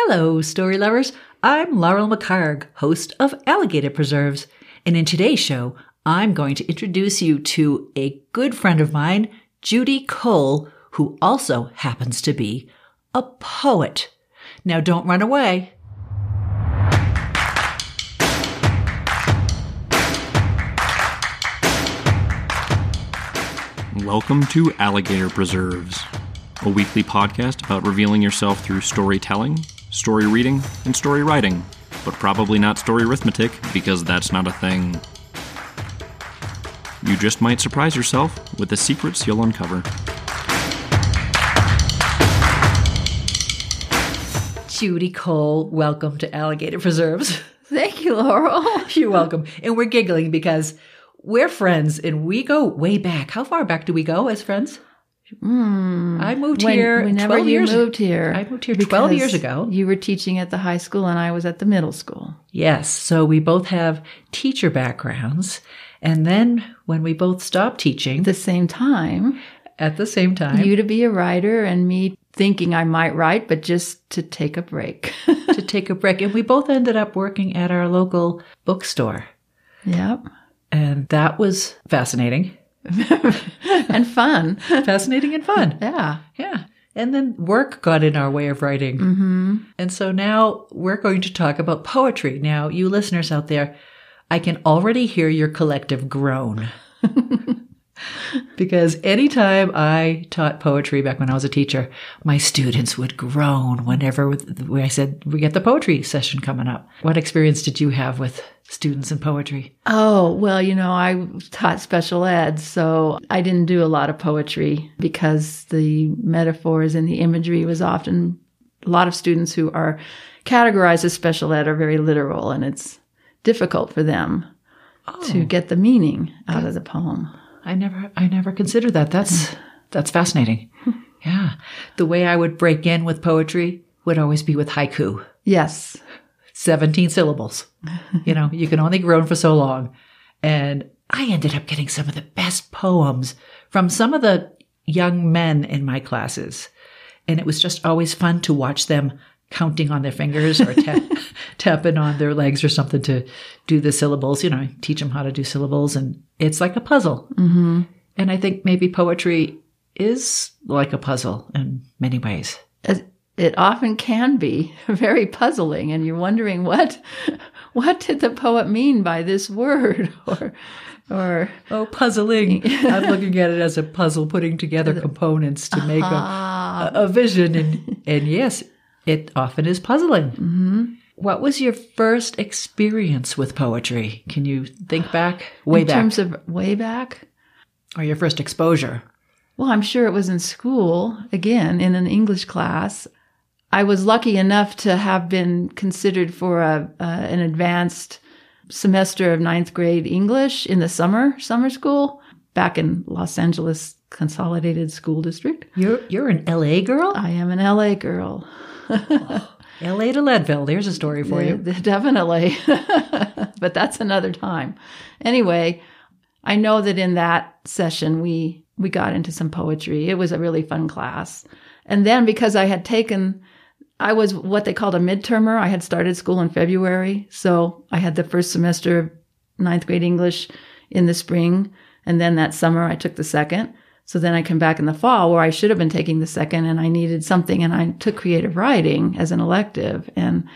Hello, story lovers. I'm Laurel McCarg, host of Alligator Preserves. And in today's show, I'm going to introduce you to a good friend of mine, Judy Cole, who also happens to be a poet. Now don't run away. Welcome to Alligator Preserves, a weekly podcast about revealing yourself through storytelling, story reading, and story writing, but probably not story arithmetic because that's not a thing. You just might surprise yourself with the secrets you'll uncover. Judy Cole, welcome to Alligator Preserves. Thank you, Laurel. You're welcome. And we're giggling because we're friends and we go way back. How far back do we go as friends? Hmm. I moved When- here whenever 12 you years moved here, I moved here 12 years ago. You were teaching at the high school, and I was at the middle school. Yes. So we both have teacher backgrounds. And then when we both stopped teaching At the same time, at the same time you to be a writer, and me thinking I might write, but just to take a break. to take a break, and we both ended up working at our local bookstore. yep, And that was fascinating. and fun. fascinating and fun. Yeah. Yeah. And then work got in our way of writing. Mm-hmm. And so now we're going to talk about poetry. Now, you listeners out there, I can already hear your collective groan. because anytime I taught poetry back when I was a teacher, my students would groan whenever when I said, we get the poetry session coming up. What experience did you have with students in poetry? Oh, well, you know, I taught special ed, so I didn't do a lot of poetry because the metaphors and the imagery was often a lot of students who are categorized as special ed are very literal and it's difficult for them oh. to get the meaning out of the poem. I never I never considered that. That's that's fascinating. Yeah. The way I would break in with poetry would always be with haiku. Yes. 17 syllables. You know, you can only groan for so long. And I ended up getting some of the best poems from some of the young men in my classes. And it was just always fun to watch them counting on their fingers or tap, tapping on their legs or something to do the syllables. You know, I teach them how to do syllables and it's like a puzzle. Mm-hmm. And I think maybe poetry is like a puzzle in many ways. It, it often can be very puzzling and you're wondering what what did the poet mean by this word or or Oh, puzzling. I'm looking at it as a puzzle, putting together components to make a, a vision. And, and yes, it often is puzzling. Mm-hmm. What was your first experience with poetry? Can you think back way in back? In terms of way back or your first exposure? Well, I'm sure it was in school, again, in an English class. I was lucky enough to have been considered for a, uh, an advanced semester of ninth grade English in the summer, summer school back in Los Angeles Consolidated School District. You're, you're an LA girl? I am an LA girl. LA to Leadville. There's a story for you. Definitely. but that's another time. Anyway, I know that in that session we we got into some poetry. It was a really fun class. And then because I had taken I was what they called a midtermer. I had started school in February. So I had the first semester of ninth grade English in the spring. And then that summer I took the second. So then I come back in the fall where I should have been taking the second and I needed something and I took creative writing as an elective. And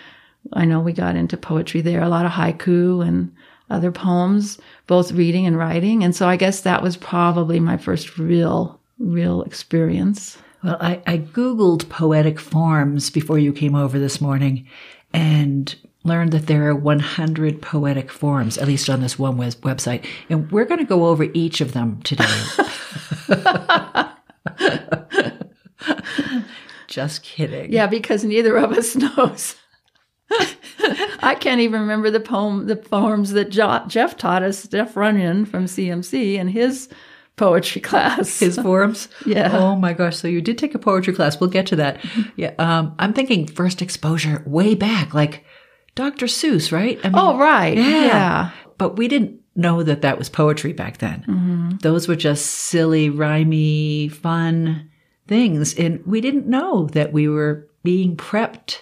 I know we got into poetry there, a lot of haiku and other poems, both reading and writing. And so I guess that was probably my first real, real experience. Well, I, I Googled poetic forms before you came over this morning and learned that there are 100 poetic forms, at least on this one web- website. And we're going to go over each of them today. Just kidding. Yeah, because neither of us knows. I can't even remember the poem, the poems that jo- Jeff taught us, Jeff Runyon from CMC, in his poetry class. His forms? Yeah. Oh my gosh. So you did take a poetry class. We'll get to that. Yeah. Um, I'm thinking first exposure way back, like Dr. Seuss, right? I mean, oh, right. Yeah. yeah. But we didn't know that that was poetry back then. Mm-hmm. Those were just silly, rhymey, fun things. And we didn't know that we were being prepped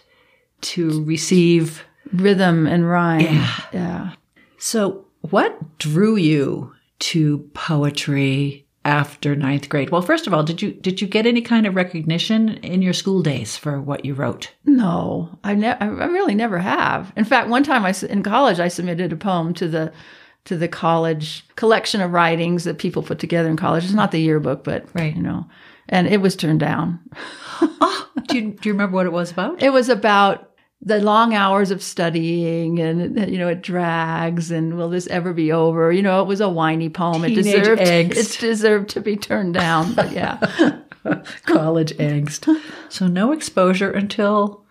to receive. Rhythm and rhyme. Yeah. Yeah. So, what drew you to poetry after ninth grade? Well, first of all, did you did you get any kind of recognition in your school days for what you wrote? No, I, ne- I really never have. In fact, one time I in college I submitted a poem to the to the college collection of writings that people put together in college. It's not the yearbook, but Right. you know, and it was turned down. Oh, do you, do you remember what it was about? It was about the long hours of studying and you know it drags and will this ever be over you know it was a whiny poem it Teenage deserved angst. it deserved to be turned down but yeah College angst. So no exposure until,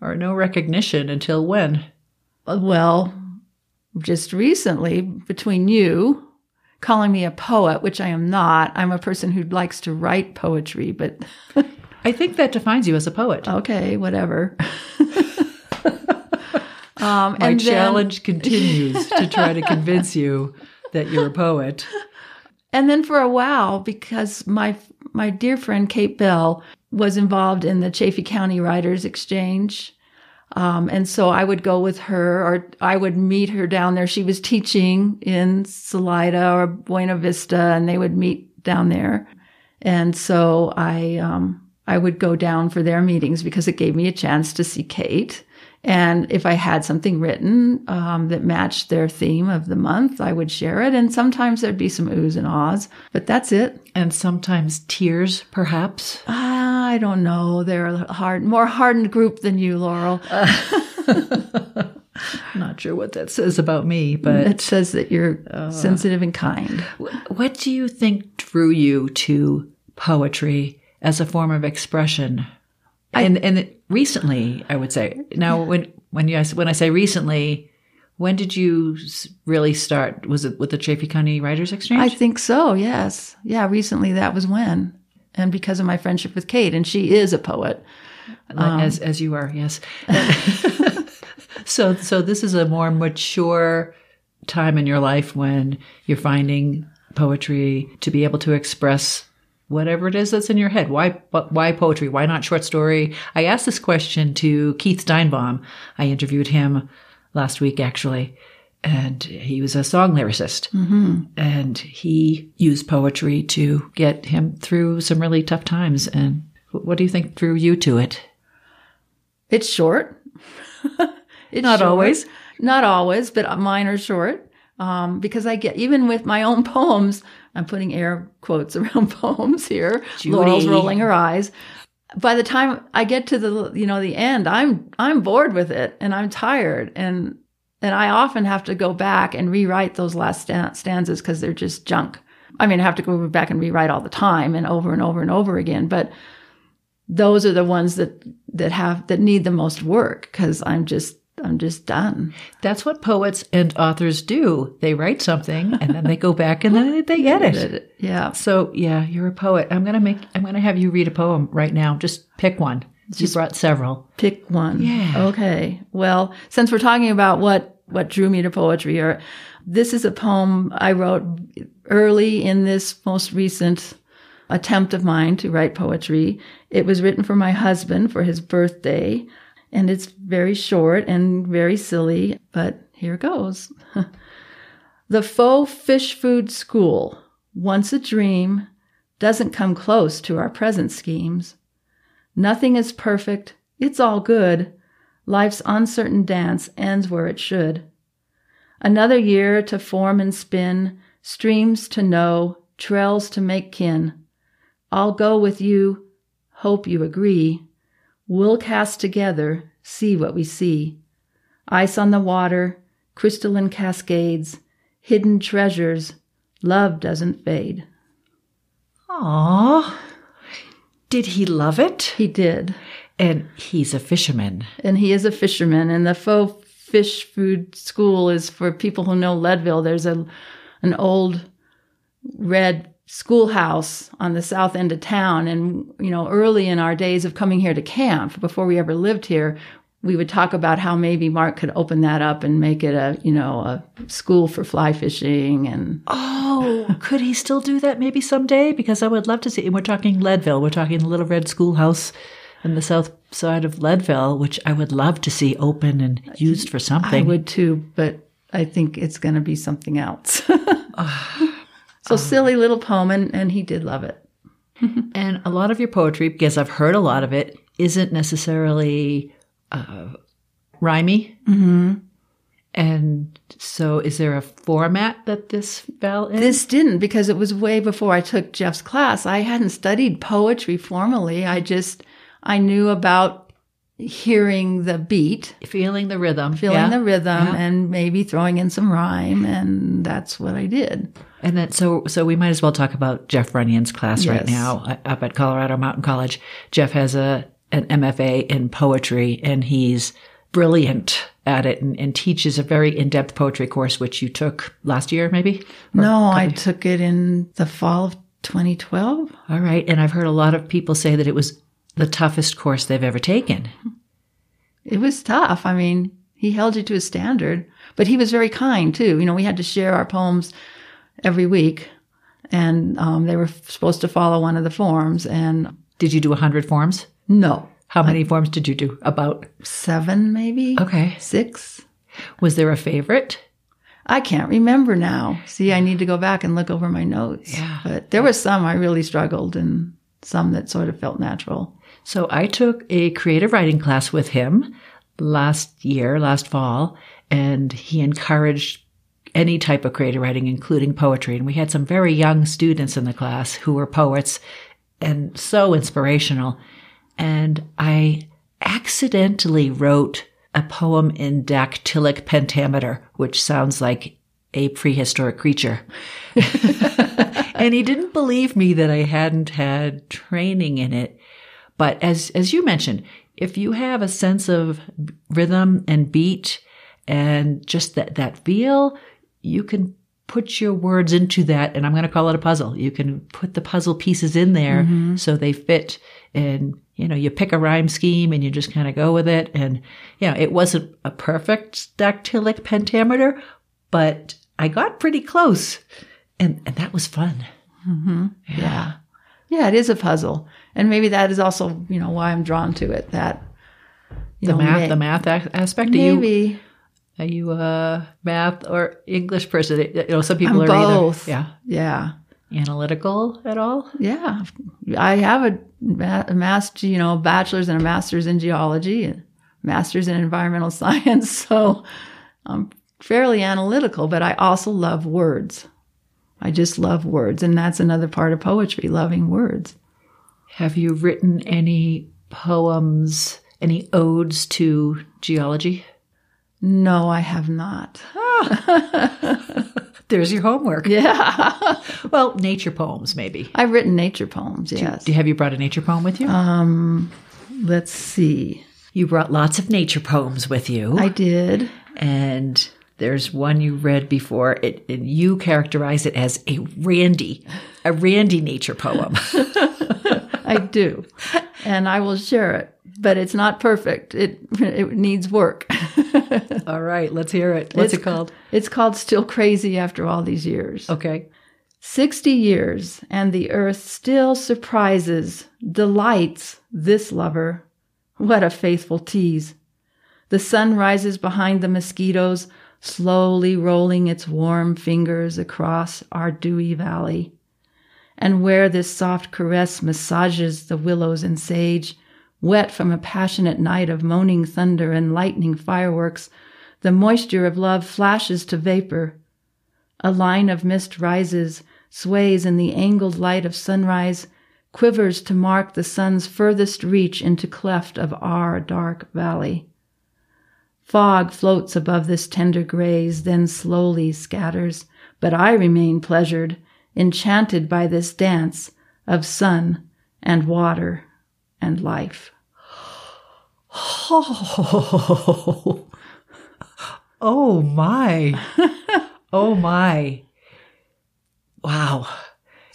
or no recognition until when? Uh, well just recently between you calling me a poet which i am not i'm a person who likes to write poetry but I think that defines you as a poet. okay whatever um, My and then- challenge continues to try to convince you that you're a poet. And then for a while, because my my dear friend Kate Bell was involved in the Chaffee County Writers Exchange, um, and so I would go with her, or I would meet her down there. She was teaching in Salida or Buena Vista, and they would meet down there. And so I um, I would go down for their meetings because it gave me a chance to see Kate. And if I had something written um, that matched their theme of the month, I would share it. And sometimes there'd be some oohs and ahs, but that's it. And sometimes tears, perhaps. I don't know. They're a hard, more hardened group than you, Laurel. Not sure what that says about me, but It says that you're sensitive and kind. what do you think drew you to poetry as a form of expression? And and recently, I would say. Now, when when you when I say recently, when did you really start? Was it with the Chaffee County Writers Exchange? I think so. Yes. Yeah. Recently, that was when, and because of my friendship with Kate, and she is a poet. Like, um, as as you are, yes. so so this is a more mature time in your life when you're finding poetry to be able to express whatever it is that's in your head. Why why poetry? Why not short story? I asked this question to Keith Steinbaum. I interviewed him last week actually. And he was a song lyricist. And he used poetry to get him through some really tough times. And what do you think drew you to it? It's short. it's Not short. always. Not always, but mine are short. Um, because I get even with my own poems, I'm putting air quotes around poems here. Judy. Laurel's rolling her eyes. By the time I get to the you know the end, I'm I'm bored with it and I'm tired and and I often have to go back and rewrite those last stanzas because they're just junk. I mean, I have to go back and rewrite all the time and over and over and over again, but those are the ones that that have that need the most work because I'm just I'm just done. That's what poets and authors do. They write something and then they go back and then they edit. It. Yeah. So yeah, you're a poet. I'm gonna make. I'm gonna have you read a poem right now. Just pick one. You brought several. Pick one. Yeah. Okay. Well, since we're talking about what what drew me to poetry, or this is a poem I wrote early in this most recent attempt of mine to write poetry. It was written for my husband for his birthday, and it's very short and very silly, but here goes. the faux fish food school, once a dream, doesn't come close to our present schemes. Nothing is perfect. It's all good. Life's uncertain dance ends where it should. Another year to form and spin, streams to know, trails to make kin. I'll go with you, hope you agree. We'll cast together, see what we see. Ice on the water, crystalline cascades, hidden treasures, love doesn't fade. Aww. Did he love it? He did. And he's a fisherman. and he is a fisherman. And the faux fish food school is for people who know Leadville. There's a an old red schoolhouse on the south end of town, and you know, early in our days of coming here to camp, before we ever lived here, we would talk about how maybe Mark could open that up and make it a you know a school for fly fishing and Oh, could he still do that maybe someday? Because I would love to see. And we're talking Leadville. We're talking the Little Red Schoolhouse in the south side of Leadville, which I would love to see open and used for something. I would too, but I think it's going to be something else. so silly little poem, and, and he did love it. And a lot of your poetry, because I've heard a lot of it, isn't necessarily uh, rhymy. Mm-hmm. And so, is there a format that this fell in? This didn't because it was way before I took Jeff's class. I hadn't studied poetry formally. I just I knew about hearing the beat, feeling the rhythm, feeling yeah? the rhythm, Yeah. and maybe throwing in some rhyme, and that's what I did. And then, so so we might as well talk about Jeff Runyon's class right now uh, up at Colorado Mountain College. Jeff has a an MFA in poetry, and he's brilliant at it, and, and teaches a very in depth poetry course, which you took last year, maybe. No, I took it in the fall of 2012. All right, and I've heard a lot of people say that it was the toughest course they've ever taken. It was tough. I mean, he held you to a standard, but he was very kind too. You know, we had to share our poems every week, and um, they were supposed to follow one of the forms. And Did you do a hundred forms? no, How many forms did you do? About seven maybe, okay. six. Was there a favorite? I can't remember now. See, I need to go back and look over my notes. Yeah. But there were some I really struggled, and some that sort of felt natural. So I took a creative writing class with him last year, last fall, and he encouraged any type of creative writing, including poetry. And we had some very young students in the class who were poets and so inspirational. And I accidentally wrote a poem in dactylic pentameter, which sounds like a prehistoric creature. and he didn't believe me that I hadn't had training in it. But as as you mentioned, if you have a sense of rhythm and beat and just that that feel, you can put your words into that and I'm going to call it a puzzle. You can put the puzzle pieces in there mm-hmm. so they fit and you know, you pick a rhyme scheme and you just kind of go with it and you know, it wasn't a perfect dactylic pentameter, but I got pretty close. And and that was fun. Mm-hmm. Yeah. Yeah, it is a puzzle. And maybe that is also, you know, why I'm drawn to it. That The know, math, may- the math aspect. Are you maybe Are you a math or English person? You know, some people I'm are both. either Yeah. yeah analytical at all. Yeah. I have a, a master, you know, bachelor's and a master's in geology and master's in environmental science. So I'm fairly analytical, but I also love words. I just love words. And that's another part of poetry, loving words. Have you written any poems, any odes to geology? No, I have not. There's your homework. Yeah. Well, nature poems, maybe. I've written nature poems, yes. Do you, have you brought a nature poem with you? Um, let's see. you brought lots of nature poems with you, I did. and there's one you read before. It, and you characterize it as a randy, a randy nature poem. I do. And I will share it. But it's not perfect. It it needs work. All right, let's hear it. What's It's- it called? It's called Still Crazy After All These Years. Okay. 60 years, and the earth still surprises, delights this lover. What a faithful tease. The sun rises behind the mosquitoes, slowly rolling its warm fingers across our dewy valley. And where this soft caress massages the willows and sage, wet from a passionate night of moaning thunder and lightning fireworks, the moisture of love flashes to vapor. A line of mist rises, sways in the angled light of sunrise, quivers to mark the sun's furthest reach into cleft of our dark valley. Fog floats above this tender graze, then slowly scatters, but I remain pleasured, enchanted by this dance of sun and water and life. Oh, oh my. Oh my. Wow.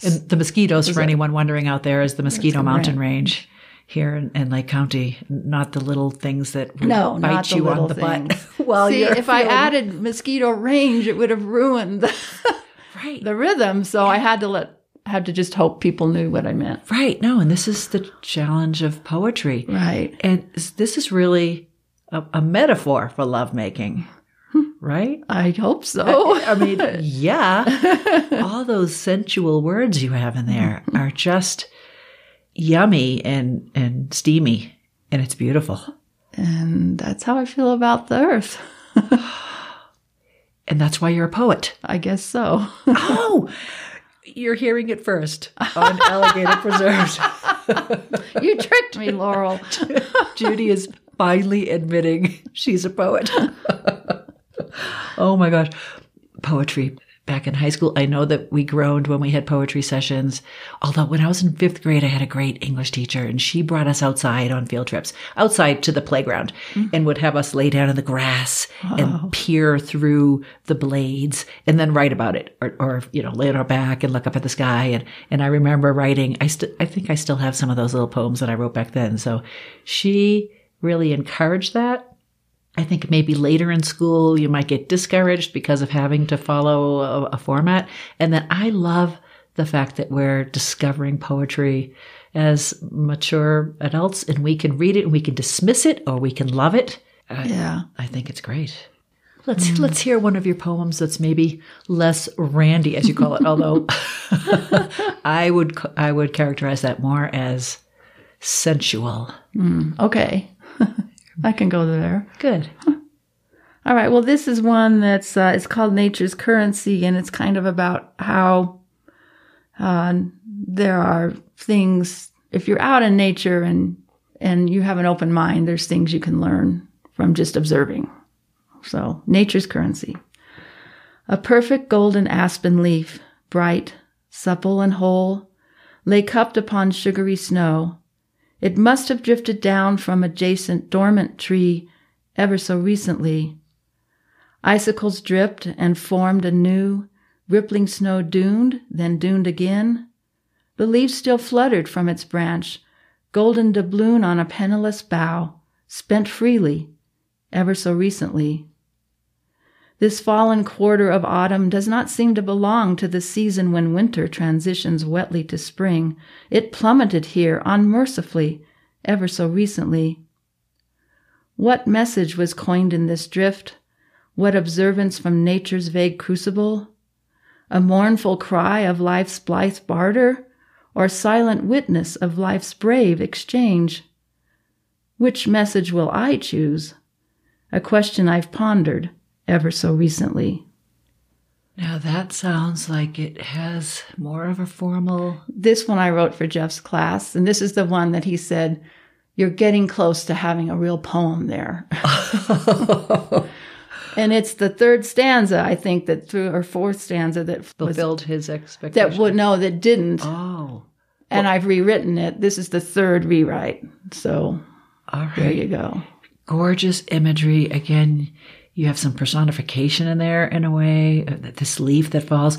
And the mosquitoes, for anyone wondering out there, is the Mosquito Mountain. Range here in, in Lake County, not the little things that would No, bite you on the butt. things. While See, you're if I added mosquito range, it would have ruined the, right. the rhythm. So I had to let had to just hope people knew what I meant. Right. No, and this is the challenge of poetry. Right. And this is really a, a metaphor for lovemaking, right? I hope so. I mean, yeah. All those sensual words you have in there are just yummy and, and steamy, and it's beautiful. and that's how I feel about the earth. And that's why you're a poet. I guess so. Oh, you're hearing it first on Alligator Preserves. you tricked me, Laurel. Judy is finally admitting she's a poet. oh my gosh. Poetry. Back in high school, I know that we groaned when we had poetry sessions. Although when I was in fifth grade, I had a great English teacher and she brought us outside on field trips, outside to the playground mm-hmm. and would have us lay down in the grass and peer through the blades and then write about it or, or, you know, lay on our back and look up at the sky. And, and I remember writing, I still, I think I still have some of those little poems that I wrote back then. So she really encouraged that. I think maybe later in school you might get discouraged because of having to follow a, a format. And then I love the fact that we're discovering poetry as mature adults and we can read it and we can dismiss it or we can love it. I, Yeah. I think it's great. Let's mm. let's hear one of your poems that's maybe less randy, as you call it. Although I would I would characterize that more as sensual. Mm. Okay. I can go there. Good. All right. Well, this is one that's uh, it's called Nature's Currency, and it's kind of about how uh, there are things. If you're out in nature and and you have an open mind, there's things you can learn from just observing. So, Nature's Currency. A perfect golden aspen leaf, bright, supple, and whole, lay cupped upon sugary snow. It must have drifted down from adjacent dormant tree ever so recently. Icicles dripped and formed a new, rippling snow duned, then duned again. The leaf still fluttered from its branch, golden doubloon on a penniless bough, spent freely, ever so recently. This fallen quarter of autumn does not seem to belong to the season when winter transitions wetly to spring. It plummeted here unmercifully, ever so recently. What message was coined in this drift? What observance from nature's vague crucible? A mournful cry of life's blithe barter, or silent witness of life's brave exchange? Which message will I choose? A question I've pondered ever so recently. Now that sounds like it has more of a formal. This one I wrote for Jeff's class, and this is the one that he said, You're getting close to having a real poem there. and it's the third stanza, I think, that through or fourth stanza that was, fulfilled his expectations. that would no, that didn't. Oh, and I've rewritten it. This is the third rewrite. So all there you go. Gorgeous imagery. Again, you have some personification in there in a way. Uh, This leaf that falls,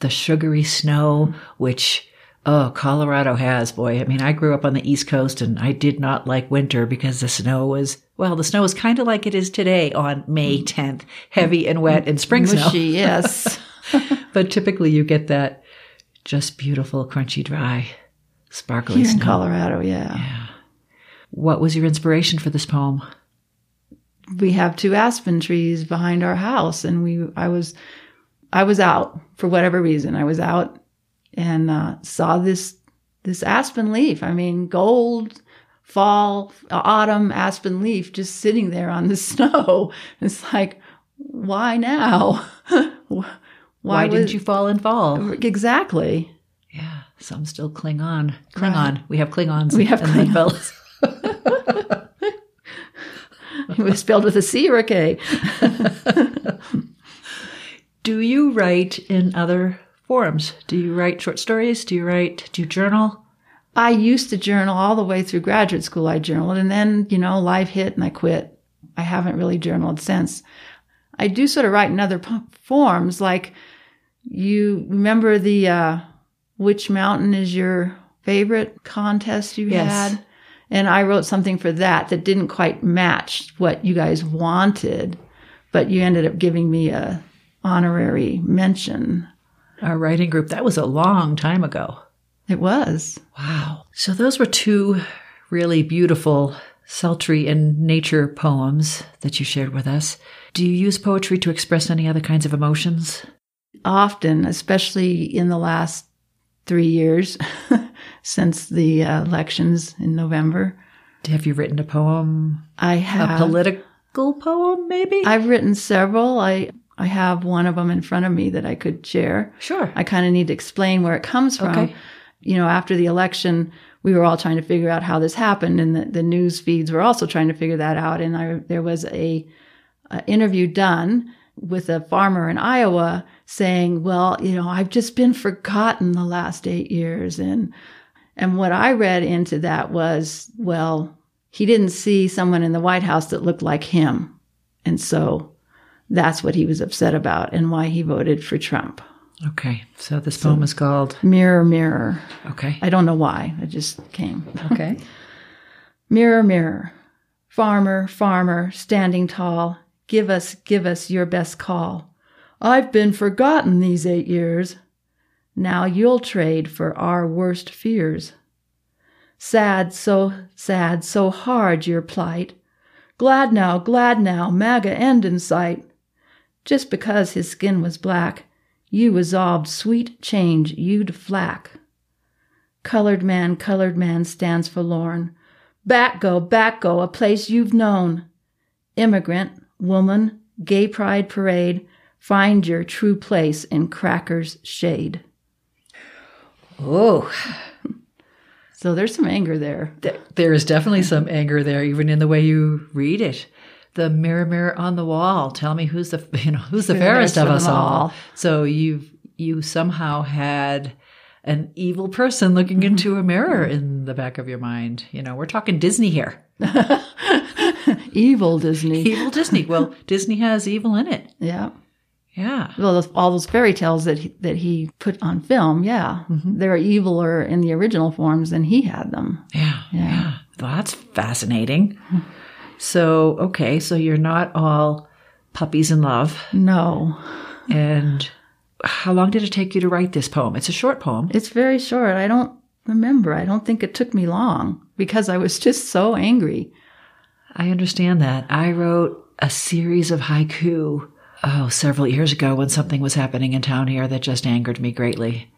the sugary snow, which oh, Colorado has. Boy, I mean, I grew up on the East Coast, and I did not like winter because the snow was well, the snow was kind of like it is today on May 10th, heavy and wet and spring snow. Mushy, yes. But typically, you get that just beautiful, crunchy, dry, sparkly Here in snow. Colorado, yeah. What was your inspiration for this poem? We have two aspen trees behind our house and we i was i was out for whatever reason i was out and uh, saw this this aspen leaf i mean gold fall autumn aspen leaf just sitting there on the snow it's like why now why, Why, didn't you fall in fall? exactly Yeah, some still cling on. Cling on. We have Klingons. We have and fell- it was spelled with a c or a k Do you write in other forums? Do you write short stories? Do you write? Do you journal? I used to journal all the way through graduate school. I journaled and then, you know, life hit and I quit. I haven't really journaled since. I do sort of write in other p- forms. Like you remember the, uh, which mountain is your favorite contest you Yes. had? And I wrote something for that that didn't quite match what you guys wanted, but you ended up giving me a honorary mention. our writing group. That was a long time ago. It was. Wow. So those were two really beautiful, sultry and nature poems that you shared with us. Do you use poetry to express any other kinds of emotions? Often, especially in the last three years since the uh, elections in November. Have you written a poem? I have. A political poem, maybe? I've written several. I I have one of them in front of me that I could share. sure. I kind of need to explain where it comes from. Okay. You know, after the election, we were all trying to figure out how this happened, and the, the news feeds were also trying to figure that out. And I, there was a, a interview done with a farmer in Iowa saying, "Well, you know, I've just been forgotten the last eight years," and and what I read into that was, well, he didn't see someone in the White House that looked like him, and so that's what he was upset about, and why he voted for Trump. Okay. So this poem is called. Mirror, mirror. Okay. I don't know why. It just came. Okay. Mirror, mirror. Farmer, farmer, standing tall. Give us, give us your best call. I've been forgotten these eight years. Now you'll trade for our worst fears. Sad, so sad, so hard your plight. Glad now, glad now, MAGA end in sight. Just because his skin was black, you resolved sweet change you'd flack. Colored man, colored man stands forlorn. Back go, back go, a place you've known. Immigrant, woman, gay pride parade, find your true place in cracker's shade. Oh, So there's some anger there. there is definitely some anger there, even in the way you read it. The mirror, mirror on the wall. Tell me who's the you know who's the fairest, Fairest of of us all. all. So you've you somehow had an evil person looking mm-hmm. into a mirror mm-hmm. in the back of your mind. You know, we're talking Disney here. Evil Disney. Evil Disney. Well, Disney has evil in it. Yeah. Yeah. Well, those- all those fairy tales that he, that he put on film, yeah, mm-hmm. they're eviler in the original forms than he had them. Yeah. Yeah. Yeah. Well, that's fascinating. So, okay, so you're not all puppies in love. No, And how long did it take you to write this poem? It's a short poem. it's very short. I don't remember. I don't think it took me long because I was just so angry. I understand that. I wrote a series of haiku, oh, several years ago when something was happening in town here that just angered me greatly.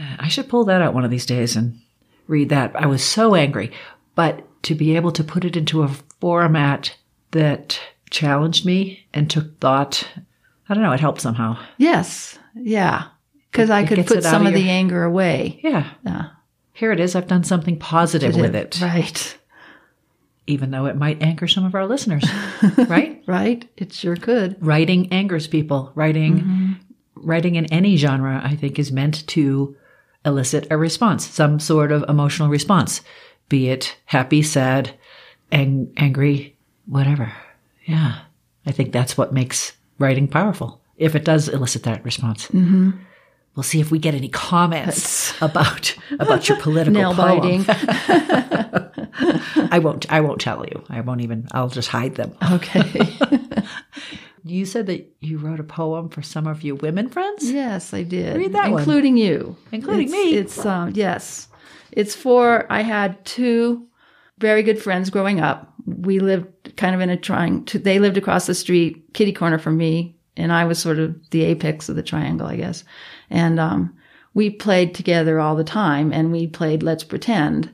Uh, I should pull that out one of these days and read that. I was so angry. But to be able to put it into a format that challenged me and took thought, I don't know, it helped somehow. Yes, yeah, because I could put some of of your- the anger away. Yeah. Yeah, Here it is. I've done something positive with it, right, even though it might anger some of our listeners, right? right. It sure could. writing angers people. Writing, writing in any genre, I think, is meant to elicit a response, some sort of emotional response, be it happy, sad, ang- angry, whatever. Yeah, I think that's what makes writing powerful. If it does elicit that response, mm-hmm. We'll see if we get any comments about about your political Nail biting. I won't. I won't tell you. I won't even. I'll just hide them. okay. You said that you wrote a poem for some of your women friends. yes, I did. Read that one. including you, Including It's- me. It's um yes, it's for. I had two very good friends growing up. We lived kind of in a trying. To, they lived across the street, kitty corner from me, and I was sort of the apex of the triangle, I guess. And um, we played together all the time, and we played Let's Pretend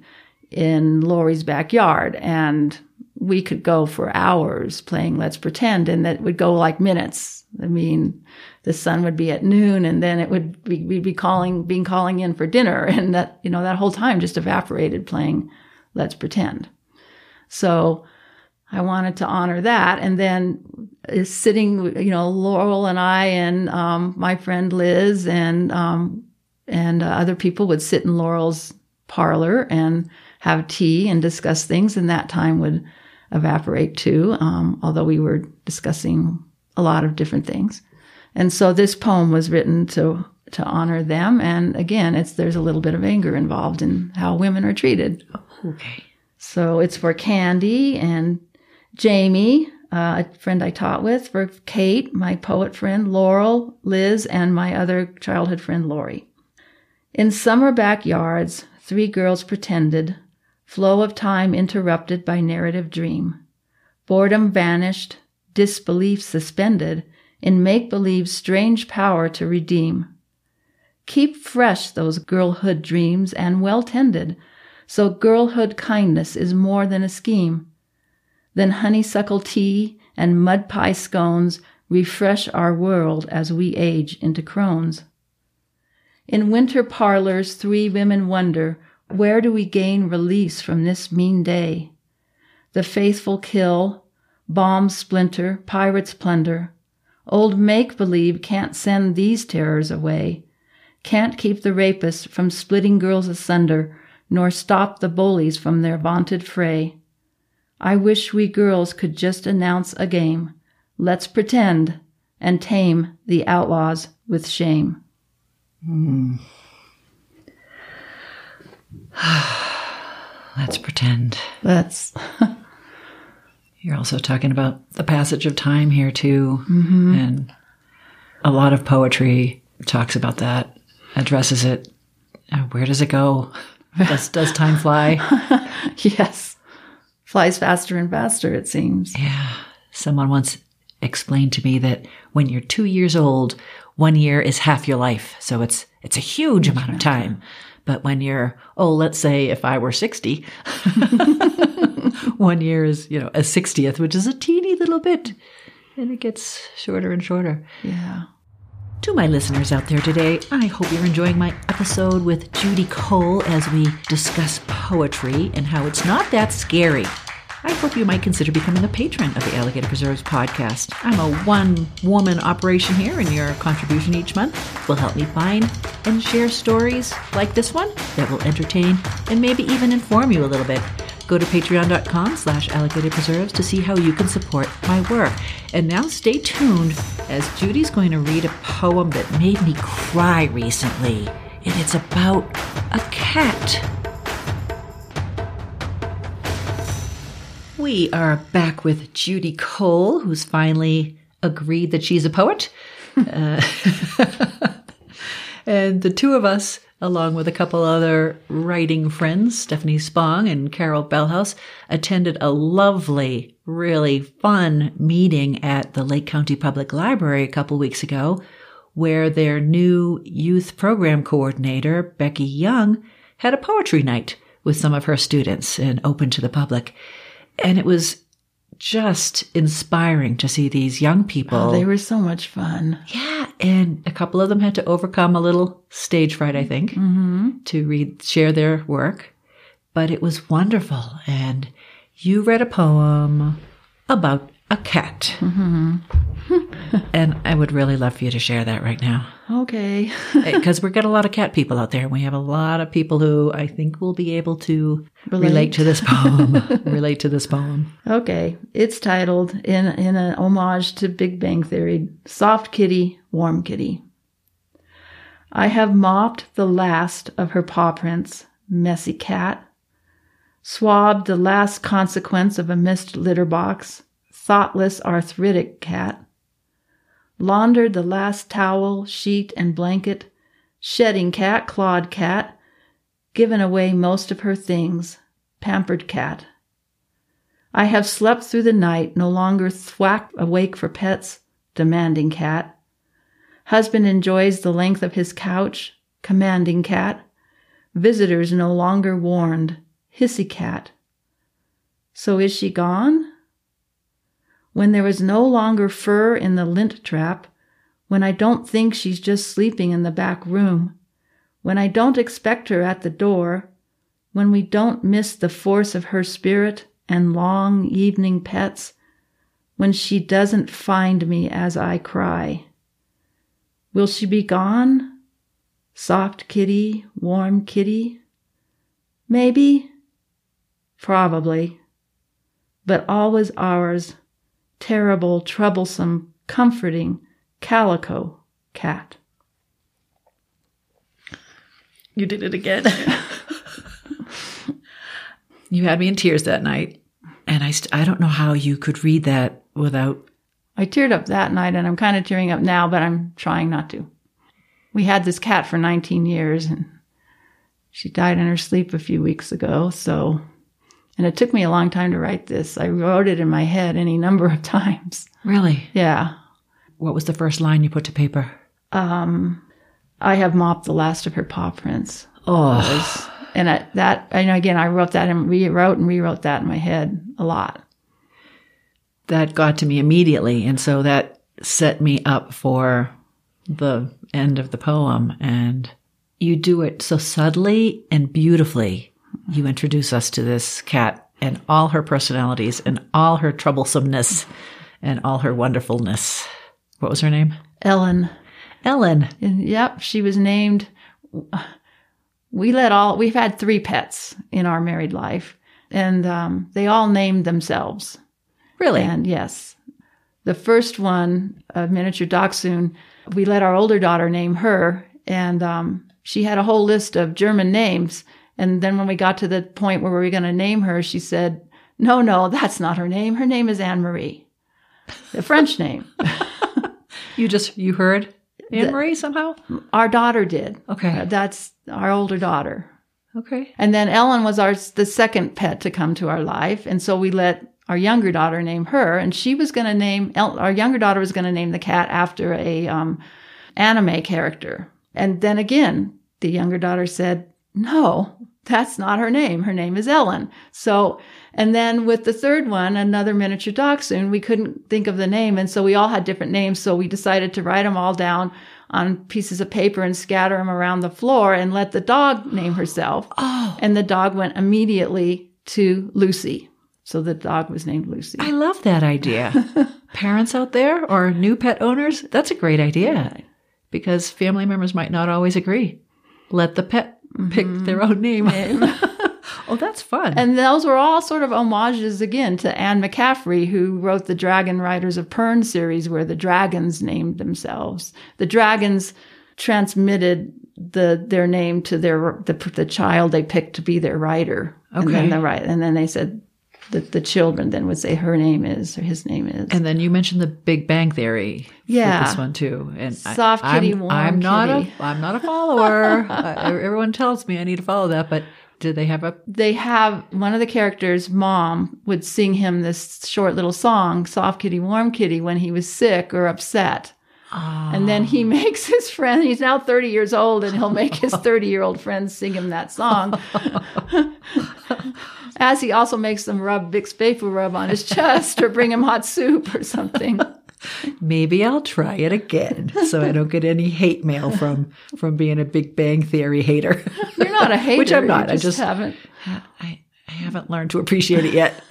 in Lori's backyard, and we could go for hours playing Let's Pretend, and that would go like minutes. I mean, the sun would be at noon, and then it would be, we'd be calling, being calling in for dinner, and that you know that whole time just evaporated playing Let's Pretend. So I wanted to honor that, and then is sitting, you know, Laurel and I and um, my friend Liz and um, and uh, other people would sit in Laurel's parlor and have tea and discuss things, and that time would evaporate too. Um, although we were discussing a lot of different things, and so this poem was written to to honor them. And again, it's there's a little bit of anger involved in how women are treated. Okay. So it's for Candy and Jamie, uh, a friend I taught with, for Kate, my poet friend, Laurel, Liz, and my other childhood friend, Lori. In summer backyards, three girls pretended, flow of time interrupted by narrative dream. Boredom vanished, disbelief suspended, in make believe's strange power to redeem. Keep fresh those girlhood dreams and well tended, so girlhood kindness is more than a scheme. Then honeysuckle tea and mud pie scones refresh our world as we age into crones. In winter parlors, three women wonder, where do we gain release from this mean day? The faithful kill, bombs splinter, pirates plunder. Old make believe can't send these terrors away, can't keep the rapists from splitting girls asunder, nor stop the bullies from their vaunted fray. I wish we girls could just announce a game. Let's pretend and tame the outlaws with shame. Let's pretend. That's You're also talking about the passage of time here, too. And a lot of poetry talks about that, addresses it. Uh, Where does it go? Does, does time fly? yes. Flies faster and faster, it seems. Yeah. Someone once explained to me that when you're two years old, one year is half your life. So it's, it's a huge amount of time. But when you're, oh, let's say if I were 60, one year is, you know, a 60th, which is a teeny little bit. And it gets shorter and shorter. Yeah. To my listeners out there today, I hope you're enjoying my episode with Judy Cole as we discuss poetry and how it's not that scary. I hope you might consider becoming a patron of the Alligator Preserves podcast. I'm a one woman operation here, and your contribution each month will help me find and share stories like this one that will entertain and maybe even inform you a little bit. Go to patreon.com slash alligator preserves to see how you can support my work. And now stay tuned as Judy's going to read a poem that made me cry recently. And it's about a cat. We are back with Judy Cole, who's finally agreed that she's a poet. Uh, and the two of us, along with a couple other writing friends, Stephanie Spong and Carol Bellhouse, attended a lovely, really fun meeting at the Lake County Public Library a couple weeks ago, where their new youth program coordinator, Becky Young, had a poetry night with some of her students and open to the public. And it was just inspiring to see these young people. Oh, they were so much fun. Yeah, and a couple of them had to overcome a little stage fright, I think, mm-hmm. to read, share their work. But it was wonderful. And you read a poem about a cat. Mm-hmm. and I would really love for you to share that right now. Okay. Eh, because we've got a lot of cat people out there. and We have a lot of people who I think will be able to relate, Relate. to this poem. relate to this poem. Okay, it's titled in in an homage to Big Bang Theory, "Soft Kitty, Warm Kitty." I have mopped the last of her paw prints, messy cat. Swabbed the last consequence of a missed litter box, thoughtless arthritic cat. Laundered the last towel, sheet, and blanket, shedding cat, clawed cat, given away most of her things, pampered cat. I have slept through the night, no longer thwack awake for pets, demanding cat. Husband enjoys the length of his couch, commanding cat. Visitors no longer warned, hissy cat. So is she gone? When there is no longer fur in the lint trap, when I don't think she's just sleeping in the back room, when I don't expect her at the door, when we don't miss the force of her spirit and long evening pets, when she doesn't find me as I cry. Will she be gone? Soft kitty, warm kitty? Maybe. Probably. But always ours, terrible, troublesome, comforting, calico cat. You did it again. you had me in tears that night. And I, st- I don't know how you could read that without. I teared up that night and I'm kind of tearing up now, but I'm trying not to. We had this cat for 19 years and she died in her sleep a few weeks ago. So, and it took me a long time to write this. I wrote it in my head any number of times. Really? Yeah. What was the first line you put to paper? Um, I have mopped the last of her paw prints. Oh, And I, that, and again, I wrote that and rewrote and rewrote that in my head a lot. that got to me immediately. And so that set me up for the end of the poem. And you do it so subtly and beautifully. You introduce us to this cat and all her personalities and all her troublesomeness and all her wonderfulness. What was her name? Ellen. Ellen. Yep, she was named. We let all. We've had three pets in our married life, and um, they all named themselves. Really? And yes, the first one, a miniature dachshund, we let our older daughter name her, and um, she had a whole list of German names. And then when we got to the point where we were going to name her, she said, "No, no, that's not her name. Her name is Anne Marie, the French name." you just, you heard Anne Marie somehow? Our daughter did. Okay. Uh, that's our older daughter. Okay. And then Ellen was our the second pet to come to our life, and so we let our younger daughter name her, and she was going to name El- our younger daughter was going to name the cat after a um, anime character. And then again, the younger daughter said, "No, that's not her name. Her name is Ellen." So, and then with the third one, another miniature dachshund, we couldn't think of the name, and so we all had different names. So we decided to write them all down on pieces of paper and scatter them around the floor and let the dog name herself. Oh, And the dog went immediately to Lucy. So the dog was named Lucy. I love that idea. Parents out there or new pet owners, that's a great idea because family members might not always agree. Let the pet pick their own name. Mm-hmm. oh, that's fun. And those were all sort of homages again to Anne McCaffrey, who wrote the Dragon Riders of Pern series, where the dragons named themselves. The dragons transmitted the their name to their the, the child they picked to be their rider. And then the right, and then they said that the children then would say her name is or his name is. And then you mentioned the Big Bang Theory. Yeah. This one too. And I- Soft kitty, I'm, warm I'm not kitty. a. I'm not a follower. uh, everyone tells me I need to follow that, but did they have a? they have one of the characters' mom would sing him this short little song, Soft Kitty, Warm Kitty, when he was sick or upset. And then he makes his friend, he's now 30 years old, and he'll make his 30 year old friend sing him that song. As he also makes them rub Vicks Vapor Rub on his chest or bring him hot soup or something. Maybe I'll try it again, so I don't get any hate mail from from being a Big Bang Theory hater. You're not a hater. Which I'm not. I just- haven't. I, I haven't learned to appreciate it yet.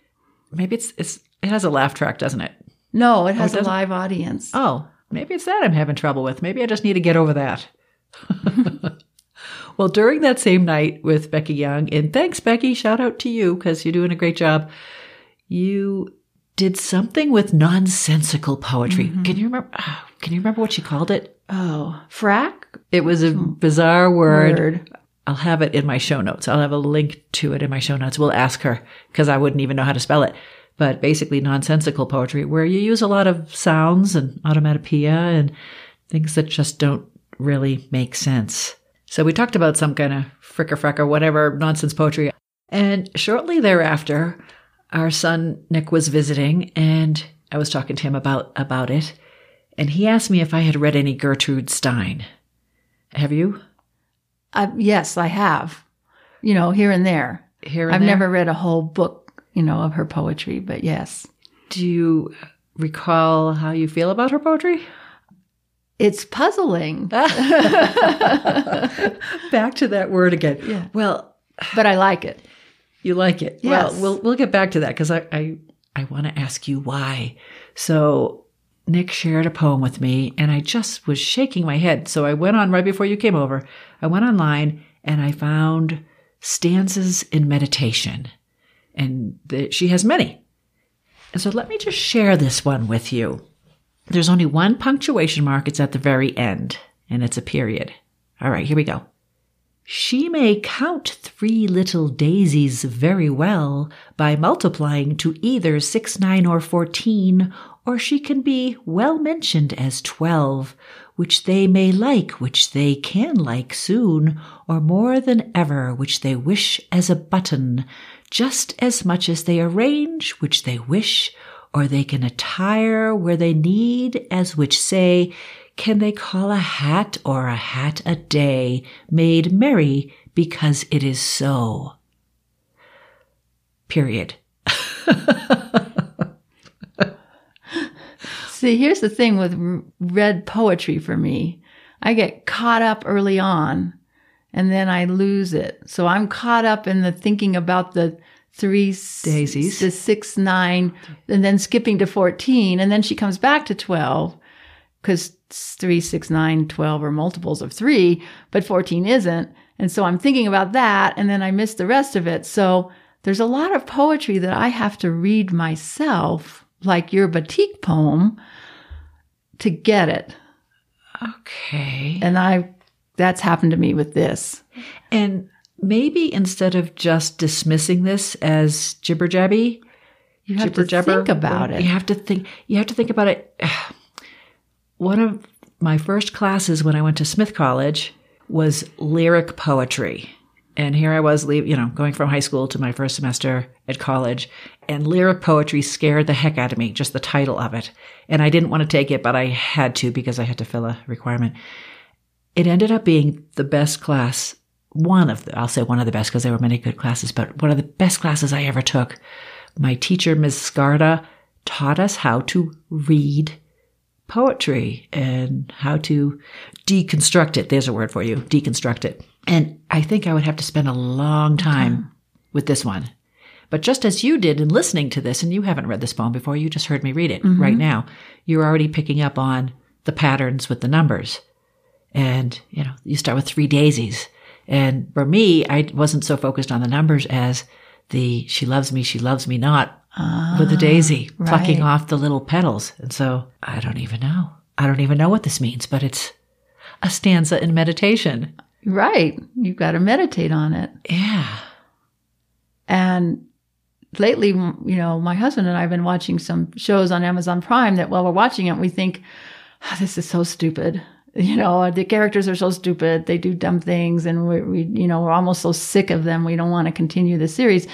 Maybe it's it's it has a laugh track, doesn't it? No, oh, it has a doesn't? live audience. Oh, maybe it's that I'm having trouble with. Maybe I just need to get over that. Well, during that same night with Becky Young, and thanks, Becky, shout out to you because you're doing a great job. You did something with nonsensical poetry. Can you remember? ah, Can you remember what she called it? Oh, frack? It was a bizarre word. Word. I'll have it in my show notes. I'll have a link to it in my show notes. We'll ask her because I wouldn't even know how to spell it. But basically, nonsensical poetry, where you use a lot of sounds and automatopoeia and things that just don't really make sense. So we talked about some kind of fricker fracker, whatever nonsense poetry. And shortly thereafter, our son Nick was visiting, and I was talking to him about about it. And he asked me if I had read any Gertrude Stein. Have you? I, yes, I have. You know, here and there. Here and I've there? never read a whole book, you know, of her poetry, but yes. Do you recall how you feel about her poetry? It's puzzling, Back to that word again. Yeah. Well, but I like it. you like it. Yes. Well, we'll we'll get back to that because I I, I want to ask you why. So Nick shared a poem with me, and I just was shaking my head. So I went on right before you came over. I went online and I found stanzas in meditation, and the, she has many. And so let me just share this one with you. There's only one punctuation mark. It's at the very end, and it's a period. All right, here we go. She may count three little daisies very well by multiplying to either six, nine, or fourteen, or she can be well mentioned as twelve, which they may like, which they can like soon, or more than ever, which they wish as a button, just as much as they arrange, which they wish, or they can attire where they need, as which say, can they call a hat or a hat a day made merry because it is so? Period. See, here's the thing with read poetry for me. I get caught up early on and then I lose it. So I'm caught up in the thinking about the three Daisies. the six, nine, and then skipping to 14. And then she comes back to 12 because three, six, nine, 12 are multiples of three, but 14 isn't. And so I'm thinking about that and then I miss the rest of it. So there's a lot of poetry that I have to read myself, like your batik poem, to get it. Okay. And I, that's happened to me with this. And maybe instead of just dismissing this as jibber jabby, You have to jabber, think about it. you have to think. You have to think about it. One of my first classes when I went to Smith College was lyric poetry, and here I was, leave, you know, going from high school to my first semester at college, and lyric poetry scared the heck out of me. Just the title of it, and I didn't want to take it, but I had to because I had to fill a requirement. It ended up being the best class one of the, I'll say one of the best because there were many good classes, but one of the best classes I ever took. My teacher, Ms. Scarda, taught us how to read poetry and how to deconstruct it. There's a word for you, deconstruct it. And I think I would have to spend a long time with this one. But just as you did in listening to this, and you haven't read this poem before, you just heard me read it mm-hmm. right now, you're already picking up on the patterns with the numbers. And, you know, you start with three daisies. And for me, I wasn't so focused on the numbers as the she loves me, she loves me not with the daisy plucking off the little petals. And so I don't even know. I don't even know what this means, but it's a stanza in meditation. Right. You've got to meditate on it. Yeah. And lately, you know, my husband and I have been watching some shows on Amazon Prime that while we're watching it, we think, "Ah, this is so stupid. You know, uh, the characters are so stupid. They do dumb things and we, we, you know, we're almost so sick of them. We don't want to continue the series.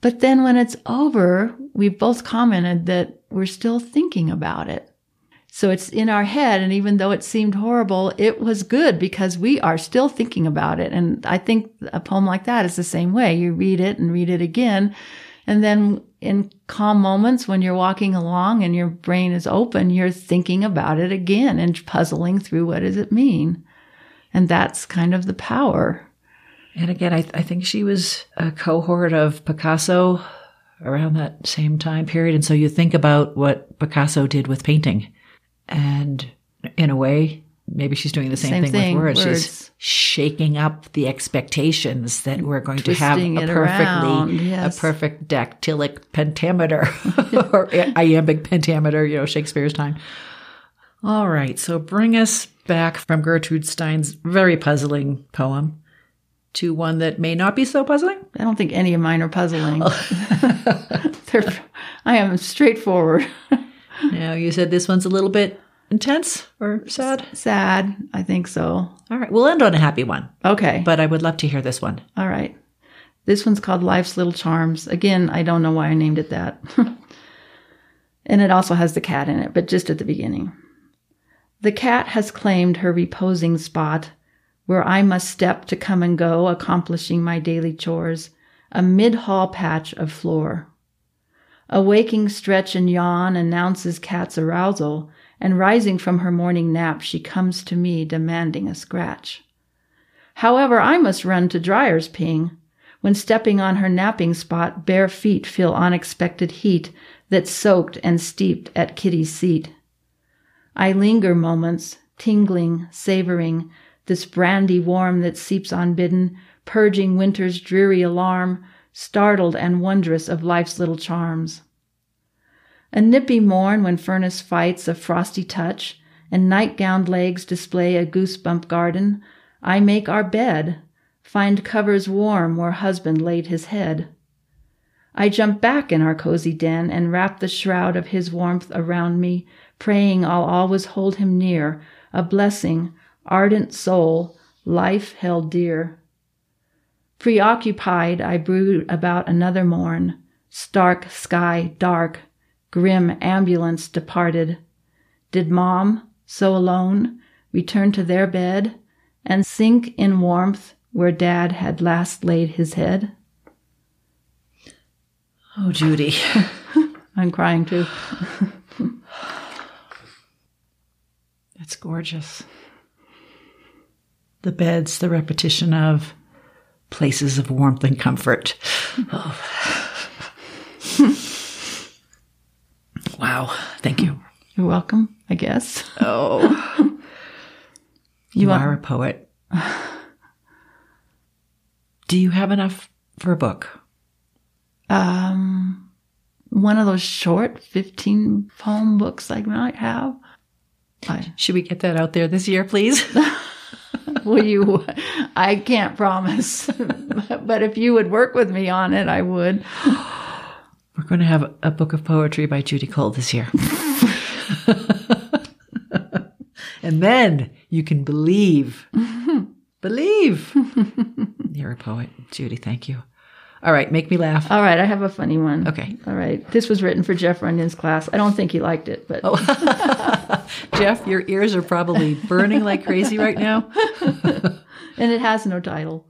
But then when it's over, we've both commented that we're still thinking about it. So it's in our head. And even though it seemed horrible, it was good because we are still thinking about it. And I think a poem like that is the same way. You read it and read it again. And then in calm moments when you're walking along and your brain is open, you're thinking about it again and puzzling through what does it mean? And that's kind of the power. And again, I, I think she was a cohort of Picasso around that same time period. And so you think about what Picasso did with painting. And in a way, maybe she's doing the same, Same thing, thing, with words. words. She's shaking up the expectations that we're going to have a perfectly, yes. a perfect dactylic pentameter or iambic pentameter, you know, Shakespeare's time. All right. So bring us back from Gertrude Stein's very puzzling poem to one that may not be so puzzling. I don't think any of mine are puzzling. I am straightforward. Now, you said this one's a little bit intense or sad. Sad. I think so. All right. We'll end on a happy one, Okay. but I would love to hear this one. All right. This one's called Life's Little Charms. Again, I don't know why I named it that. and it also has the cat in it, but just at the beginning. The cat has claimed her reposing spot where I must step to come and go, accomplishing my daily chores, a mid hall patch of floor. A waking stretch and yawn announces cat's arousal, and rising from her morning nap, she comes to me demanding a scratch. However, I must run to Dryer's ping. When stepping on her napping spot, bare feet feel unexpected heat that soaked and steeped at Kitty's seat. I linger moments, tingling, savoring this brandy warm that seeps unbidden, purging winter's dreary alarm, startled and wondrous of life's little charms. A nippy morn when furnace fights a frosty touch, and night gowned legs display a goosebump garden, I make our bed, find covers warm where husband laid his head. I jump back in our cozy den and wrap the shroud of his warmth around me, praying I'll always hold him near, a blessing, ardent soul, life held dear. Preoccupied, I brood about another morn, stark sky dark, grim ambulance departed. Did mom, so alone, return to their bed and sink in warmth where dad had last laid his head? Oh, Judy. I'm crying too. That's gorgeous. The beds, the repetition of places of warmth and comfort. Oh. wow. Thank you. You're welcome, I guess. Oh. you want- are a poet. Do you have enough for a book? Um, one of those short 15 poem books I might have. I, Should we get that out there this year, please? will you? I can't promise, but if you would work with me on it, I would. We're going to have a book of poetry by Judy Cole this year. and then you can believe. believe. You're a poet, Judy. Thank you. All right, make me laugh. All right, I have a funny one. Okay. All right. This was written for Jeff Runyon's class. I don't think he liked it, but oh. Jeff, your ears are probably burning like crazy right now. and it has no title.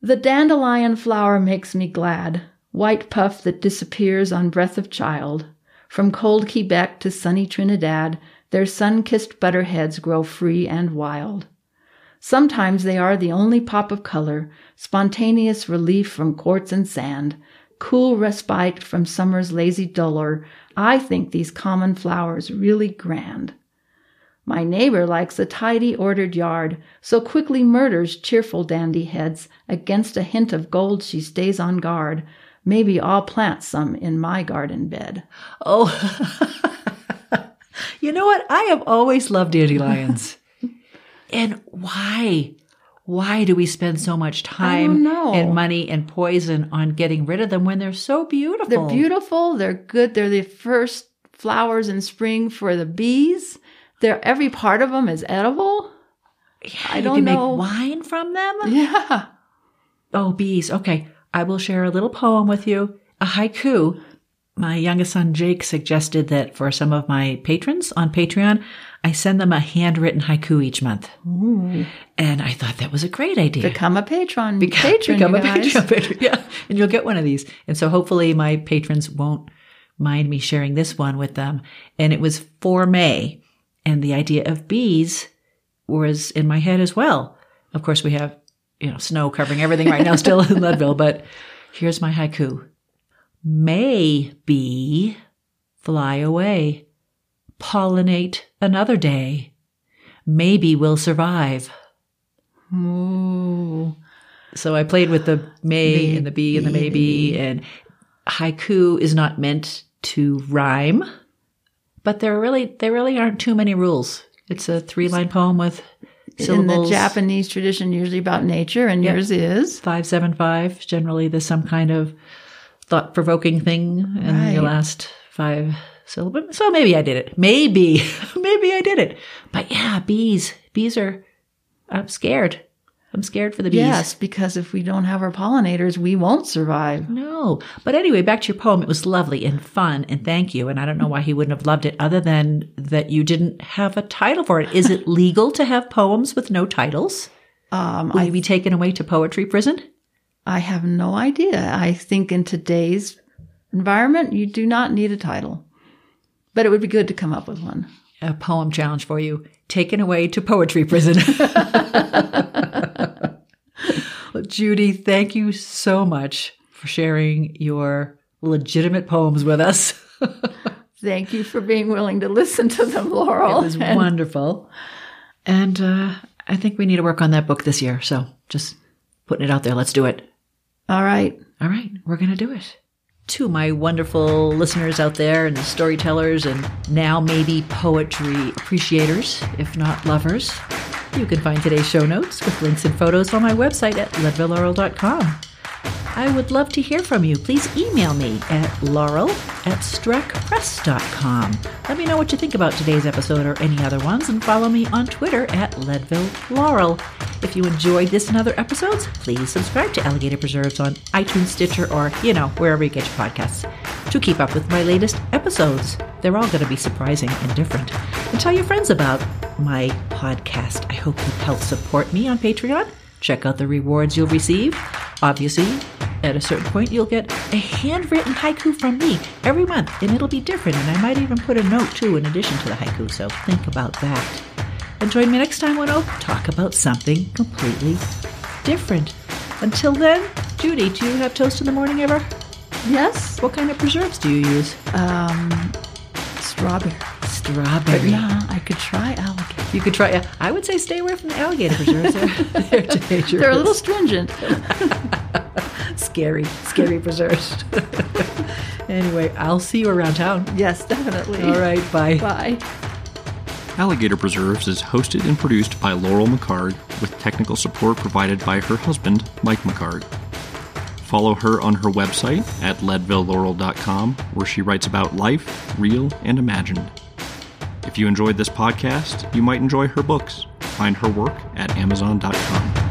The dandelion flower makes me glad, white puff that disappears on breath of child. From cold Quebec to sunny Trinidad, their sun kissed butterheads grow free and wild. Sometimes they are the only pop of color, spontaneous relief from quartz and sand, cool respite from summer's lazy dullor. I think these common flowers really grand. My neighbor likes a tidy, ordered yard, so quickly murders cheerful dandy heads. Against a hint of gold, she stays on guard. Maybe I'll plant some in my garden bed. Oh, you know what? I have always loved dandelions. and why? Why do we spend so much time and money and poison on getting rid of them when they're so beautiful? They're beautiful. They're good. They're the first flowers in spring for the bees. They're every part of them is edible. Yeah, I don't you can know. make wine from them. Yeah. Oh, bees. Okay. I will share a little poem with you, a haiku. My youngest son Jake suggested that for some of my patrons on Patreon, I send them a handwritten haiku each month. And I thought that was a great idea. Become a patron. Beca- patron, become a guys. Patreon patron. Yeah. And you'll get one of these. And so hopefully my patrons won't mind me sharing this one with them. And it was for May. And the idea of bees was in my head as well. Of course, we have, you know, snow covering everything right now still in Leadville, but here's my haiku. May bee fly away, pollinate another day. Maybe we'll survive. Ooh. So I played with the may and the bee and the maybe and haiku is not meant to rhyme, but there really there really aren't too many rules. It's a three line poem with syllables. In the Japanese tradition, usually about nature, and yours is. five seven five. Generally, there's some kind of thought provoking thing in your last five syllables. So maybe I did it. Maybe maybe I did it. But yeah, bees. Bees are. I'm scared. I'm scared for the bees. Yes, because if we don't have our pollinators, we won't survive. No. But anyway, back to your poem. It was lovely and fun and thank you. And I don't know why he wouldn't have loved it other than that you didn't have a title for it. Is it legal to have poems with no titles? Um, Will I you be taken away to poetry prison? I have no idea. I think in today's environment, you do not need a title, but it would be good to come up with one. A poem challenge for you. Taken away to poetry prison. Well, Judy, thank you so much for sharing your legitimate poems with us. Thank you for being willing to listen to them, Laurel. It was wonderful. And uh, I think we need to work on that book this year. So just putting it out there. Let's do it. All right. All right, we're going to do it. To my wonderful listeners out there and the storytellers and now maybe poetry appreciators, if not lovers, You can find today's show notes with links and photos on my website at leadvillelaurel.com. I would love to hear from you. Please email me at laurel at streckpress.com. Let me know what you think about today's episode or any other ones, and follow me on Twitter at Leadville Laurel. If you enjoyed this and other episodes, please subscribe to Alligator Preserves on iTunes, Stitcher, or, you know, wherever you get your podcasts to keep up with my latest episodes. They're all going to be surprising and different. And tell your friends about my podcast. I hope you help support me on Patreon. Check out the rewards you'll receive. Obviously, at a certain point, you'll get a handwritten haiku from me every month, and it'll be different. And I might even put a note too in addition to the haiku, so think about that. And join me next time when I'll talk about something completely different. Until then, Judy, do you have toast in the morning ever? Yes. What kind of preserves do you use? Um, strawberry. Strawberry. Yeah, I could try alligator. You could try. Yeah, I would say stay away from the alligator preserves. They're, they're dangerous. They're a little stringent. scary, scary preserves. anyway, I'll see you around town. yes, definitely. All right, bye. Bye. Alligator Preserves is hosted and produced by Laurel McHargue, with technical support provided by her husband, Mike McHargue. Follow her on her website at leadvillelaurel.com, where she writes about life, real and imagined. If you enjoyed this podcast, you might enjoy her books. Find her work at amazon.com.